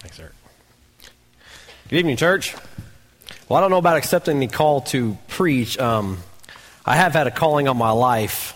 Thanks, Eric. Good evening, church. Well, I don't know about accepting the call to preach. Um, I have had a calling on my life,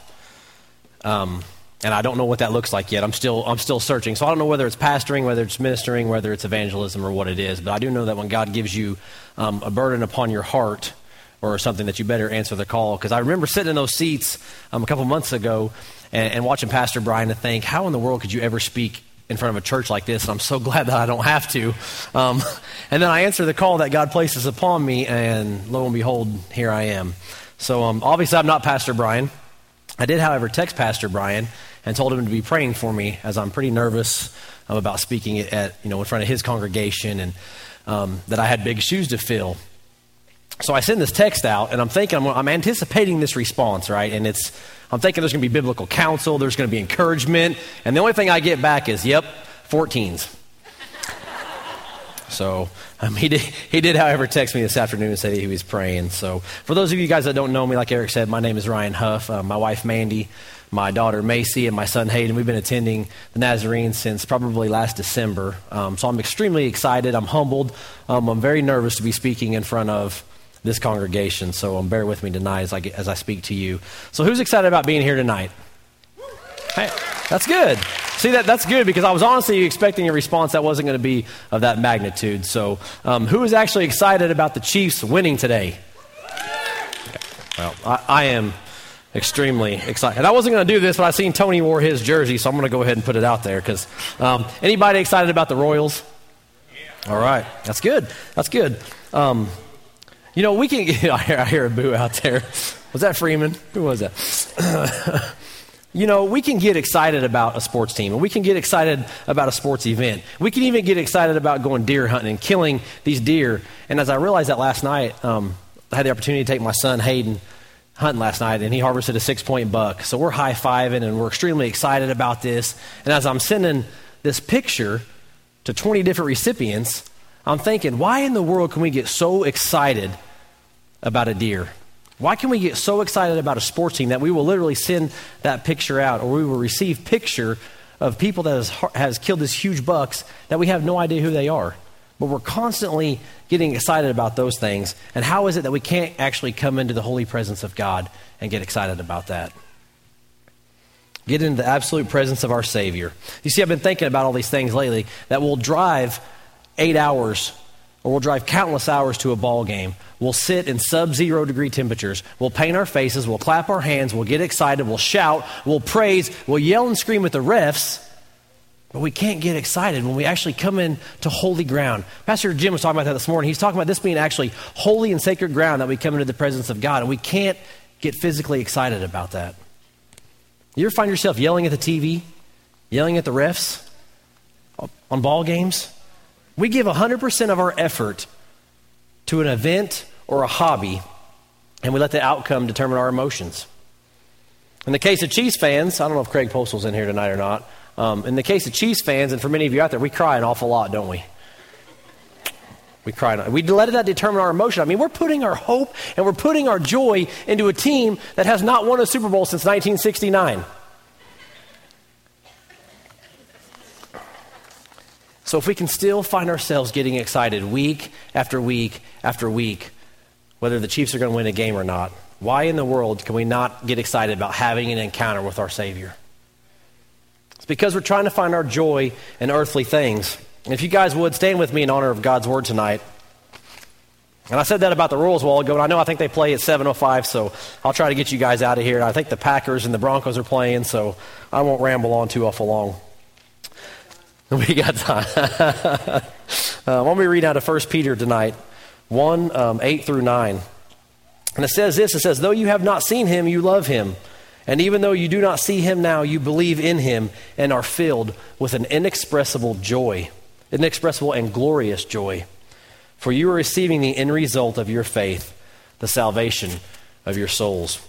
um, and I don't know what that looks like yet. I'm still, I'm still searching. So I don't know whether it's pastoring, whether it's ministering, whether it's evangelism, or what it is. But I do know that when God gives you um, a burden upon your heart or something, that you better answer the call. Because I remember sitting in those seats um, a couple months ago and, and watching Pastor Brian and think, how in the world could you ever speak in front of a church like this, and I'm so glad that I don't have to. Um, and then I answer the call that God places upon me, and lo and behold, here I am. So um, obviously, I'm not Pastor Brian. I did, however, text Pastor Brian and told him to be praying for me as I'm pretty nervous about speaking at you know in front of his congregation and um, that I had big shoes to fill. So I send this text out, and I'm thinking I'm, I'm anticipating this response, right? And it's I'm thinking there's going to be biblical counsel, there's going to be encouragement, and the only thing I get back is, yep, 14s. so um, he, did, he did, however, text me this afternoon and say he was praying. So for those of you guys that don't know me, like Eric said, my name is Ryan Huff. Uh, my wife, Mandy, my daughter, Macy, and my son, Hayden, we've been attending the Nazarene since probably last December. Um, so I'm extremely excited. I'm humbled. Um, I'm very nervous to be speaking in front of this congregation. So um, bear with me tonight as I, get, as I speak to you. So, who's excited about being here tonight? Hey, that's good. See, that, that's good because I was honestly expecting a response that wasn't going to be of that magnitude. So, um, who is actually excited about the Chiefs winning today? Well, I, I am extremely excited. And I wasn't going to do this, but I seen Tony wore his jersey, so I'm going to go ahead and put it out there. Because um, anybody excited about the Royals? Yeah. All right, that's good. That's good. Um, you know, we can. I hear, I hear a boo out there. Was that Freeman? Who was that? you know, we can get excited about a sports team, and we can get excited about a sports event. We can even get excited about going deer hunting and killing these deer. And as I realized that last night, um, I had the opportunity to take my son Hayden hunting last night, and he harvested a six point buck. So we're high fiving, and we're extremely excited about this. And as I'm sending this picture to 20 different recipients, I'm thinking, why in the world can we get so excited about a deer? Why can we get so excited about a sports team that we will literally send that picture out or we will receive picture of people that has, has killed these huge bucks that we have no idea who they are? But we're constantly getting excited about those things. And how is it that we can't actually come into the holy presence of God and get excited about that? Get into the absolute presence of our Savior. You see, I've been thinking about all these things lately that will drive eight hours or we'll drive countless hours to a ball game. We'll sit in sub zero degree temperatures. We'll paint our faces. We'll clap our hands. We'll get excited. We'll shout. We'll praise. We'll yell and scream at the refs. But we can't get excited when we actually come into holy ground. Pastor Jim was talking about that this morning. He's talking about this being actually holy and sacred ground that we come into the presence of God. And we can't get physically excited about that. You ever find yourself yelling at the TV, yelling at the refs on ball games? We give 100% of our effort to an event or a hobby, and we let the outcome determine our emotions. In the case of Chiefs fans, I don't know if Craig Postal's in here tonight or not. Um, in the case of Chiefs fans, and for many of you out there, we cry an awful lot, don't we? We cry. We let that determine our emotion. I mean, we're putting our hope and we're putting our joy into a team that has not won a Super Bowl since 1969. So if we can still find ourselves getting excited week after week after week, whether the Chiefs are going to win a game or not, why in the world can we not get excited about having an encounter with our Savior? It's because we're trying to find our joy in earthly things. And if you guys would stand with me in honor of God's word tonight. And I said that about the Royals a while ago, and I know I think they play at 7.05, so I'll try to get you guys out of here. I think the Packers and the Broncos are playing, so I won't ramble on too awful long. We got time. uh, let me read out of 1 Peter tonight 1 um, 8 through 9. And it says this it says, Though you have not seen him, you love him. And even though you do not see him now, you believe in him and are filled with an inexpressible joy, inexpressible and glorious joy. For you are receiving the end result of your faith, the salvation of your souls.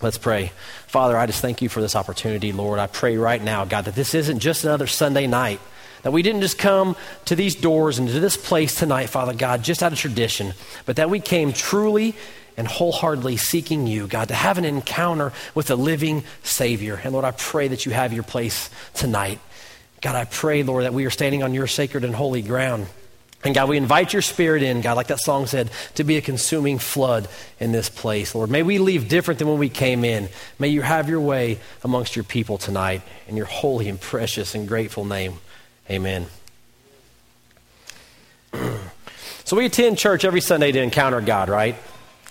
Let's pray. Father, I just thank you for this opportunity, Lord. I pray right now, God, that this isn't just another Sunday night that we didn't just come to these doors and to this place tonight, Father God, just out of tradition, but that we came truly and wholeheartedly seeking you, God, to have an encounter with a living Savior. And Lord, I pray that you have your place tonight. God, I pray, Lord, that we are standing on your sacred and holy ground. And God, we invite your spirit in, God, like that song said, to be a consuming flood in this place. Lord, may we leave different than when we came in. May you have your way amongst your people tonight. In your holy and precious and grateful name, amen. so we attend church every Sunday to encounter God, right?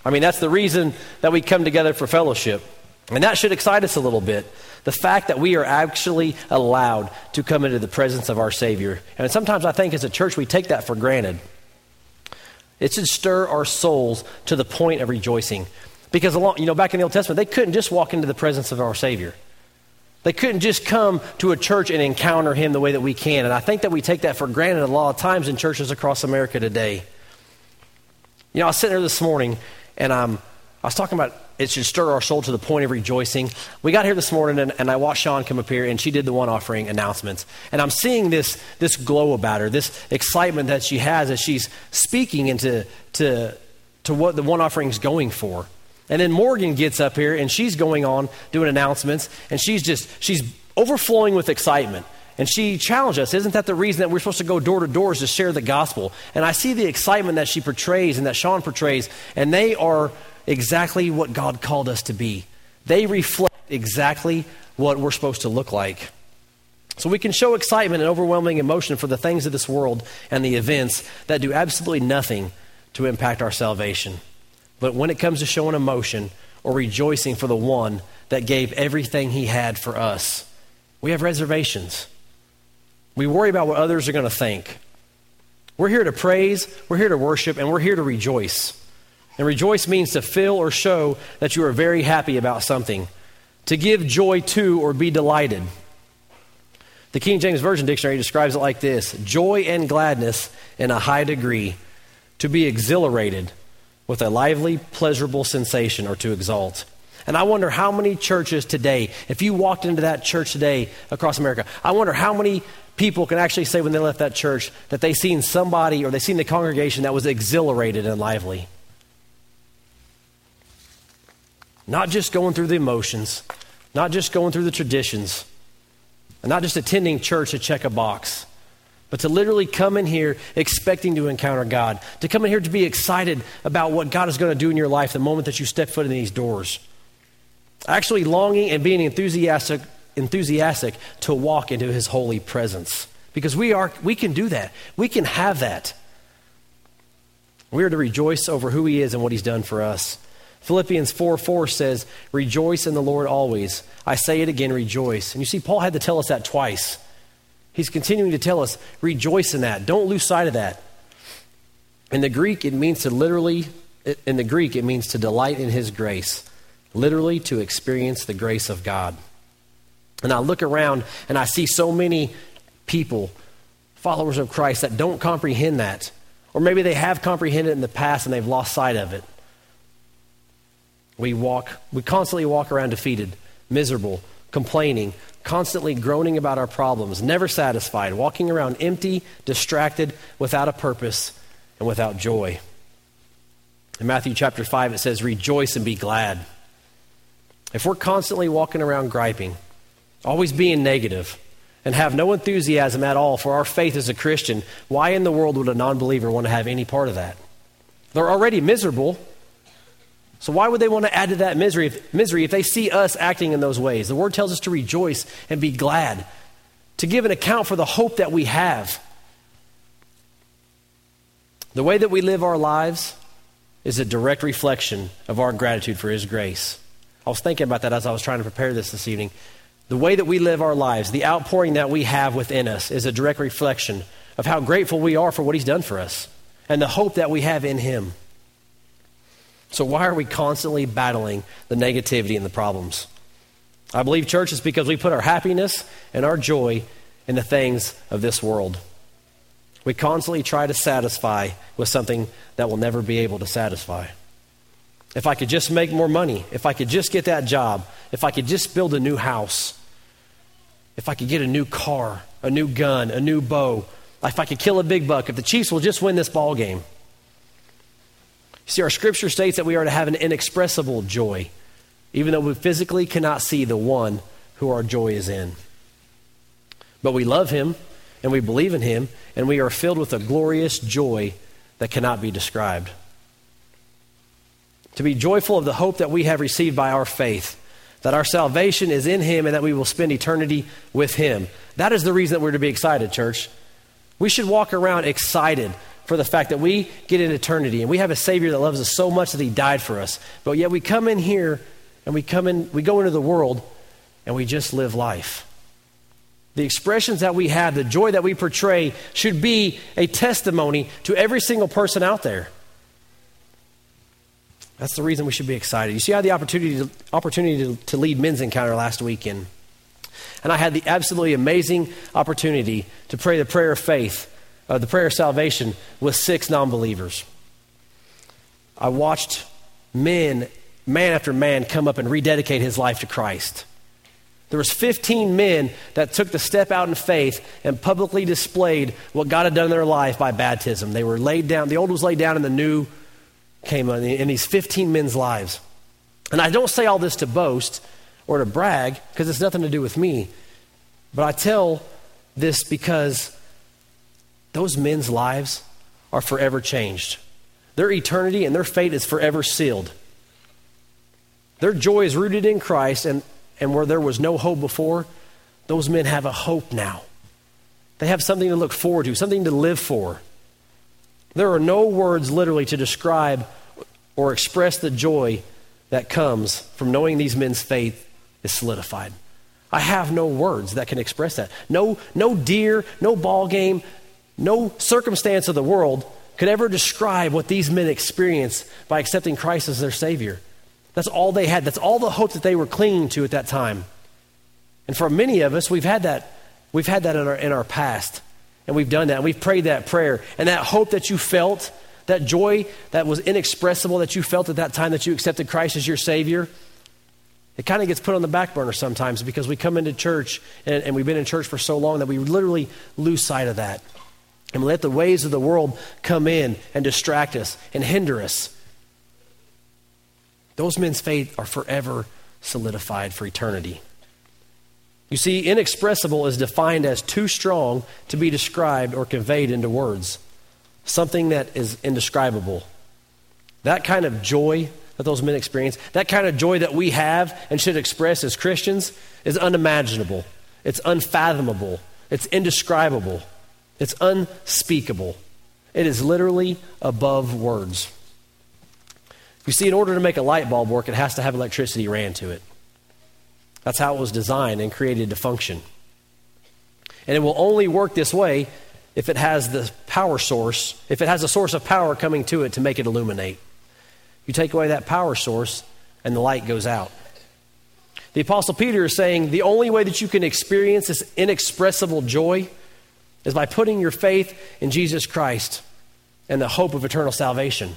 I mean, that's the reason that we come together for fellowship. And that should excite us a little bit. The fact that we are actually allowed to come into the presence of our Savior. And sometimes I think as a church we take that for granted. It should stir our souls to the point of rejoicing. Because, along, you know, back in the Old Testament, they couldn't just walk into the presence of our Savior. They couldn't just come to a church and encounter Him the way that we can. And I think that we take that for granted a lot of times in churches across America today. You know, I was sitting there this morning and I'm, I was talking about it should stir our soul to the point of rejoicing. We got here this morning, and, and, I watched Sean come up here, and she did the one offering announcements. And I'm seeing this, this glow about her, this excitement that she has as she's speaking into to, to what the one offering is going for. And then Morgan gets up here, and she's going on doing announcements, and she's just, she's overflowing with excitement. And she challenged us, isn't that the reason that we're supposed to go door to door is to share the gospel? And I see the excitement that she portrays and that Sean portrays, and they are exactly what God called us to be. They reflect exactly what we're supposed to look like. So we can show excitement and overwhelming emotion for the things of this world and the events that do absolutely nothing to impact our salvation. But when it comes to showing emotion or rejoicing for the one that gave everything he had for us, we have reservations. We worry about what others are going to think. We're here to praise, we're here to worship, and we're here to rejoice. And rejoice means to feel or show that you are very happy about something, to give joy to or be delighted. The King James Version Dictionary describes it like this joy and gladness in a high degree, to be exhilarated with a lively, pleasurable sensation or to exalt. And I wonder how many churches today, if you walked into that church today across America, I wonder how many people can actually say when they left that church that they seen somebody or they seen the congregation that was exhilarated and lively. Not just going through the emotions, not just going through the traditions, and not just attending church to check a box, but to literally come in here expecting to encounter God, to come in here to be excited about what God is going to do in your life the moment that you step foot in these doors. Actually, longing and being enthusiastic, enthusiastic to walk into His holy presence. Because we, are, we can do that, we can have that. We are to rejoice over who He is and what He's done for us. Philippians 4 4 says, Rejoice in the Lord always. I say it again, rejoice. And you see, Paul had to tell us that twice. He's continuing to tell us, rejoice in that. Don't lose sight of that. In the Greek, it means to literally, in the Greek, it means to delight in his grace, literally to experience the grace of God. And I look around and I see so many people, followers of Christ, that don't comprehend that. Or maybe they have comprehended it in the past and they've lost sight of it. We walk, we constantly walk around defeated, miserable, complaining, constantly groaning about our problems, never satisfied, walking around empty, distracted, without a purpose, and without joy. In Matthew chapter 5, it says, Rejoice and be glad. If we're constantly walking around griping, always being negative, and have no enthusiasm at all for our faith as a Christian, why in the world would a non believer want to have any part of that? They're already miserable. So why would they want to add to that misery if, misery if they see us acting in those ways? The word tells us to rejoice and be glad, to give an account for the hope that we have. The way that we live our lives is a direct reflection of our gratitude for His grace. I was thinking about that as I was trying to prepare this this evening. The way that we live our lives, the outpouring that we have within us, is a direct reflection of how grateful we are for what He's done for us and the hope that we have in Him. So, why are we constantly battling the negativity and the problems? I believe, church, is because we put our happiness and our joy in the things of this world. We constantly try to satisfy with something that will never be able to satisfy. If I could just make more money, if I could just get that job, if I could just build a new house, if I could get a new car, a new gun, a new bow, if I could kill a big buck, if the Chiefs will just win this ball game. See, our scripture states that we are to have an inexpressible joy, even though we physically cannot see the one who our joy is in. But we love him and we believe in him and we are filled with a glorious joy that cannot be described. To be joyful of the hope that we have received by our faith, that our salvation is in him and that we will spend eternity with him. That is the reason that we're to be excited, church. We should walk around excited for the fact that we get in eternity and we have a Savior that loves us so much that He died for us. But yet we come in here and we come in, we go into the world and we just live life. The expressions that we have, the joy that we portray, should be a testimony to every single person out there. That's the reason we should be excited. You see, I had the opportunity to, opportunity to, to lead men's encounter last weekend. And I had the absolutely amazing opportunity to pray the prayer of faith, uh, the prayer of salvation with six non believers. I watched men, man after man, come up and rededicate his life to Christ. There was 15 men that took the step out in faith and publicly displayed what God had done in their life by baptism. They were laid down, the old was laid down and the new came in these 15 men's lives. And I don't say all this to boast or to brag because it's nothing to do with me. But I tell this because those men's lives are forever changed. Their eternity and their fate is forever sealed. Their joy is rooted in Christ, and and where there was no hope before, those men have a hope now. They have something to look forward to, something to live for. There are no words literally to describe or express the joy that comes from knowing these men's faith is solidified. I have no words that can express that. No, no deer, no ball game, no circumstance of the world could ever describe what these men experienced by accepting Christ as their Savior. That's all they had. That's all the hope that they were clinging to at that time. And for many of us, we've had that, we've had that in our, in our past. And we've done that. And we've prayed that prayer. And that hope that you felt, that joy that was inexpressible that you felt at that time that you accepted Christ as your Savior, it kind of gets put on the back burner sometimes because we come into church and, and we've been in church for so long that we literally lose sight of that. And let the ways of the world come in and distract us and hinder us. Those men's faith are forever solidified for eternity. You see, inexpressible is defined as too strong to be described or conveyed into words, something that is indescribable. That kind of joy that those men experience, that kind of joy that we have and should express as Christians, is unimaginable. It's unfathomable. It's indescribable. It's unspeakable. It is literally above words. You see, in order to make a light bulb work, it has to have electricity ran to it. That's how it was designed and created to function. And it will only work this way if it has the power source, if it has a source of power coming to it to make it illuminate. You take away that power source, and the light goes out. The Apostle Peter is saying the only way that you can experience this inexpressible joy is by putting your faith in Jesus Christ and the hope of eternal salvation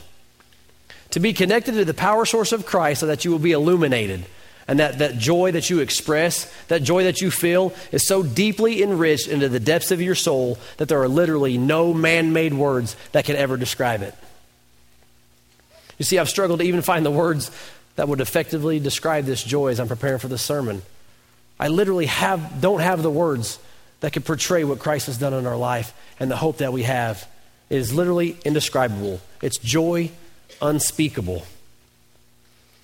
to be connected to the power source of Christ so that you will be illuminated. And that, that joy that you express, that joy that you feel, is so deeply enriched into the depths of your soul that there are literally no man made words that can ever describe it. You see, I've struggled to even find the words that would effectively describe this joy as I'm preparing for this sermon. I literally have, don't have the words that can portray what Christ has done in our life and the hope that we have. Is literally indescribable. It's joy unspeakable.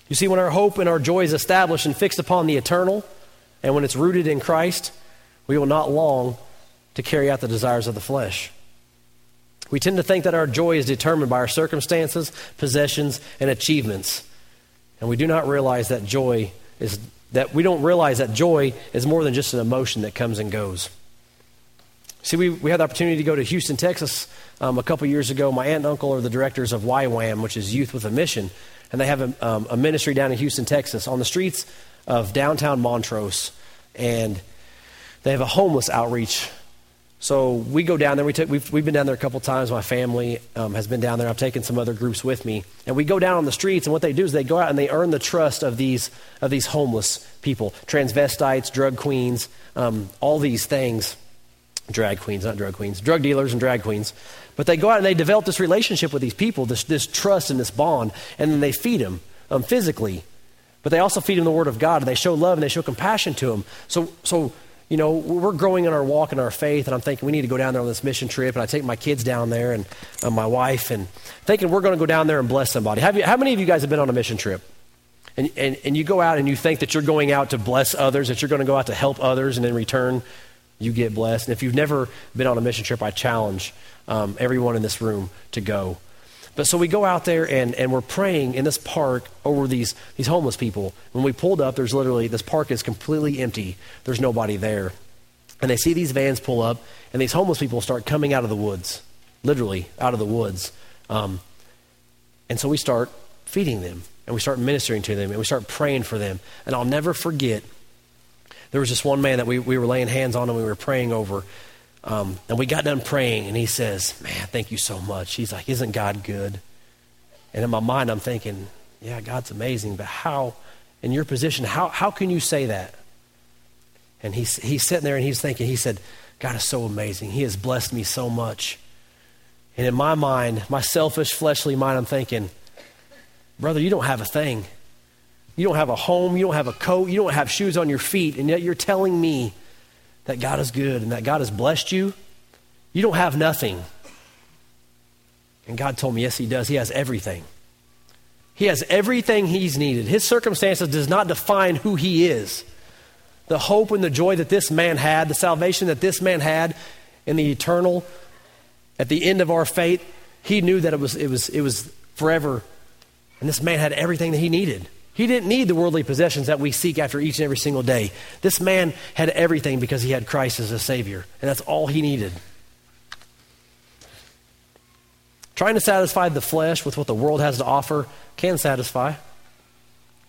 You see, when our hope and our joy is established and fixed upon the eternal, and when it's rooted in Christ, we will not long to carry out the desires of the flesh. We tend to think that our joy is determined by our circumstances, possessions, and achievements. And we do not realize that joy is that we don't realize that joy is more than just an emotion that comes and goes. See, we, we had the opportunity to go to Houston, Texas um, a couple years ago. My aunt and uncle are the directors of YWAM, which is Youth with a Mission. And they have a, um, a ministry down in Houston, Texas, on the streets of downtown Montrose. And they have a homeless outreach. So we go down there. We took, we've, we've been down there a couple times. My family um, has been down there. I've taken some other groups with me. And we go down on the streets, and what they do is they go out and they earn the trust of these, of these homeless people transvestites, drug queens, um, all these things drag queens, not drug queens, drug dealers and drag queens. But they go out and they develop this relationship with these people, this, this trust and this bond, and then they feed them um, physically. But they also feed them the Word of God, and they show love and they show compassion to them. So, so you know, we're growing in our walk and our faith, and I'm thinking we need to go down there on this mission trip, and I take my kids down there and uh, my wife, and thinking we're going to go down there and bless somebody. You, how many of you guys have been on a mission trip? And, and, and you go out and you think that you're going out to bless others, that you're going to go out to help others, and in return, you get blessed. And if you've never been on a mission trip, I challenge um, everyone in this room to go. But so we go out there and, and we're praying in this park over these, these homeless people. When we pulled up, there's literally, this park is completely empty. There's nobody there. And they see these vans pull up, and these homeless people start coming out of the woods, literally out of the woods. Um, and so we start feeding them, and we start ministering to them, and we start praying for them. And I'll never forget, there was this one man that we, we were laying hands on and we were praying over. Um, and we got done praying, and he says, Man, thank you so much. He's like, Isn't God good? And in my mind, I'm thinking, Yeah, God's amazing, but how, in your position, how, how can you say that? And he's, he's sitting there and he's thinking, He said, God is so amazing. He has blessed me so much. And in my mind, my selfish, fleshly mind, I'm thinking, Brother, you don't have a thing. You don't have a home. You don't have a coat. You don't have shoes on your feet. And yet you're telling me that God is good and that God has blessed you, you don't have nothing. And God told me, yes, He does. He has everything. He has everything He's needed. His circumstances does not define who He is. The hope and the joy that this man had, the salvation that this man had in the eternal, at the end of our faith, he knew that it was, it was, it was forever. And this man had everything that he needed. He didn't need the worldly possessions that we seek after each and every single day. This man had everything because he had Christ as a Savior, and that's all he needed. Trying to satisfy the flesh with what the world has to offer can satisfy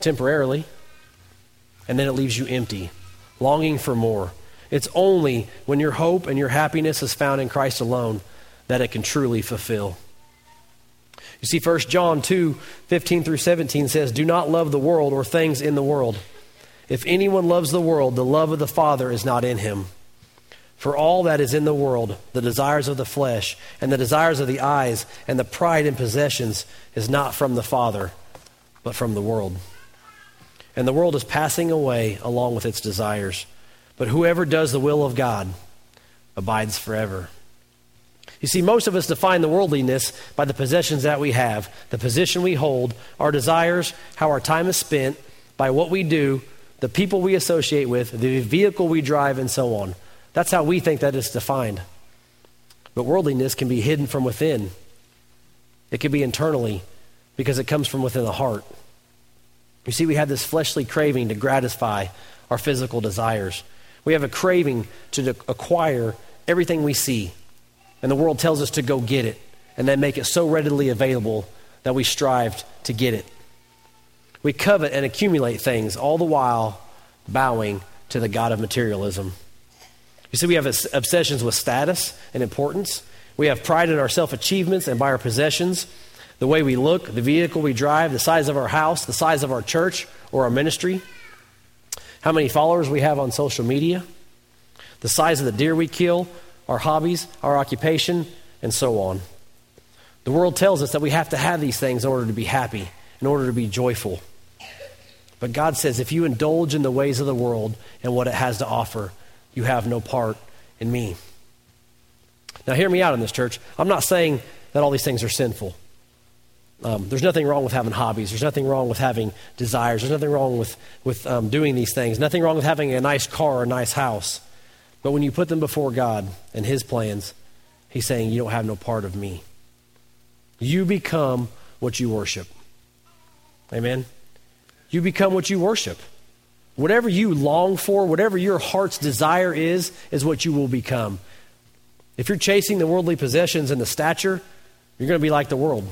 temporarily, and then it leaves you empty, longing for more. It's only when your hope and your happiness is found in Christ alone that it can truly fulfill. You see, 1 John 2 15 through 17 says, Do not love the world or things in the world. If anyone loves the world, the love of the Father is not in him. For all that is in the world, the desires of the flesh, and the desires of the eyes, and the pride in possessions, is not from the Father, but from the world. And the world is passing away along with its desires. But whoever does the will of God abides forever. You see, most of us define the worldliness by the possessions that we have, the position we hold, our desires, how our time is spent, by what we do, the people we associate with, the vehicle we drive, and so on. That's how we think that is defined. But worldliness can be hidden from within, it can be internally because it comes from within the heart. You see, we have this fleshly craving to gratify our physical desires. We have a craving to acquire everything we see and the world tells us to go get it and then make it so readily available that we strive to get it. We covet and accumulate things, all the while bowing to the God of materialism. You see, we have obsessions with status and importance. We have pride in our self achievements and by our possessions, the way we look, the vehicle we drive, the size of our house, the size of our church or our ministry, how many followers we have on social media, the size of the deer we kill, our hobbies, our occupation, and so on. The world tells us that we have to have these things in order to be happy, in order to be joyful. But God says if you indulge in the ways of the world and what it has to offer, you have no part in me. Now, hear me out in this church. I'm not saying that all these things are sinful. Um, there's nothing wrong with having hobbies. There's nothing wrong with having desires. There's nothing wrong with, with um, doing these things. Nothing wrong with having a nice car or a nice house. But when you put them before God and His plans, He's saying, You don't have no part of me. You become what you worship. Amen? You become what you worship. Whatever you long for, whatever your heart's desire is, is what you will become. If you're chasing the worldly possessions and the stature, you're going to be like the world.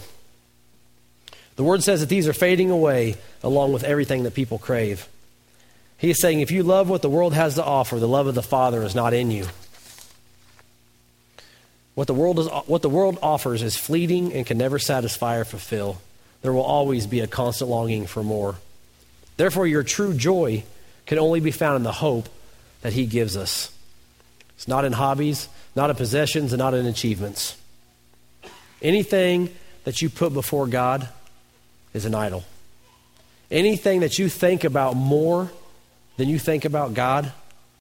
The word says that these are fading away along with everything that people crave. He is saying, if you love what the world has to offer, the love of the Father is not in you. What the world, is, what the world offers is fleeting and can never satisfy or fulfill. There will always be a constant longing for more. Therefore, your true joy can only be found in the hope that He gives us. It's not in hobbies, not in possessions, and not in achievements. Anything that you put before God is an idol. Anything that you think about more than you think about God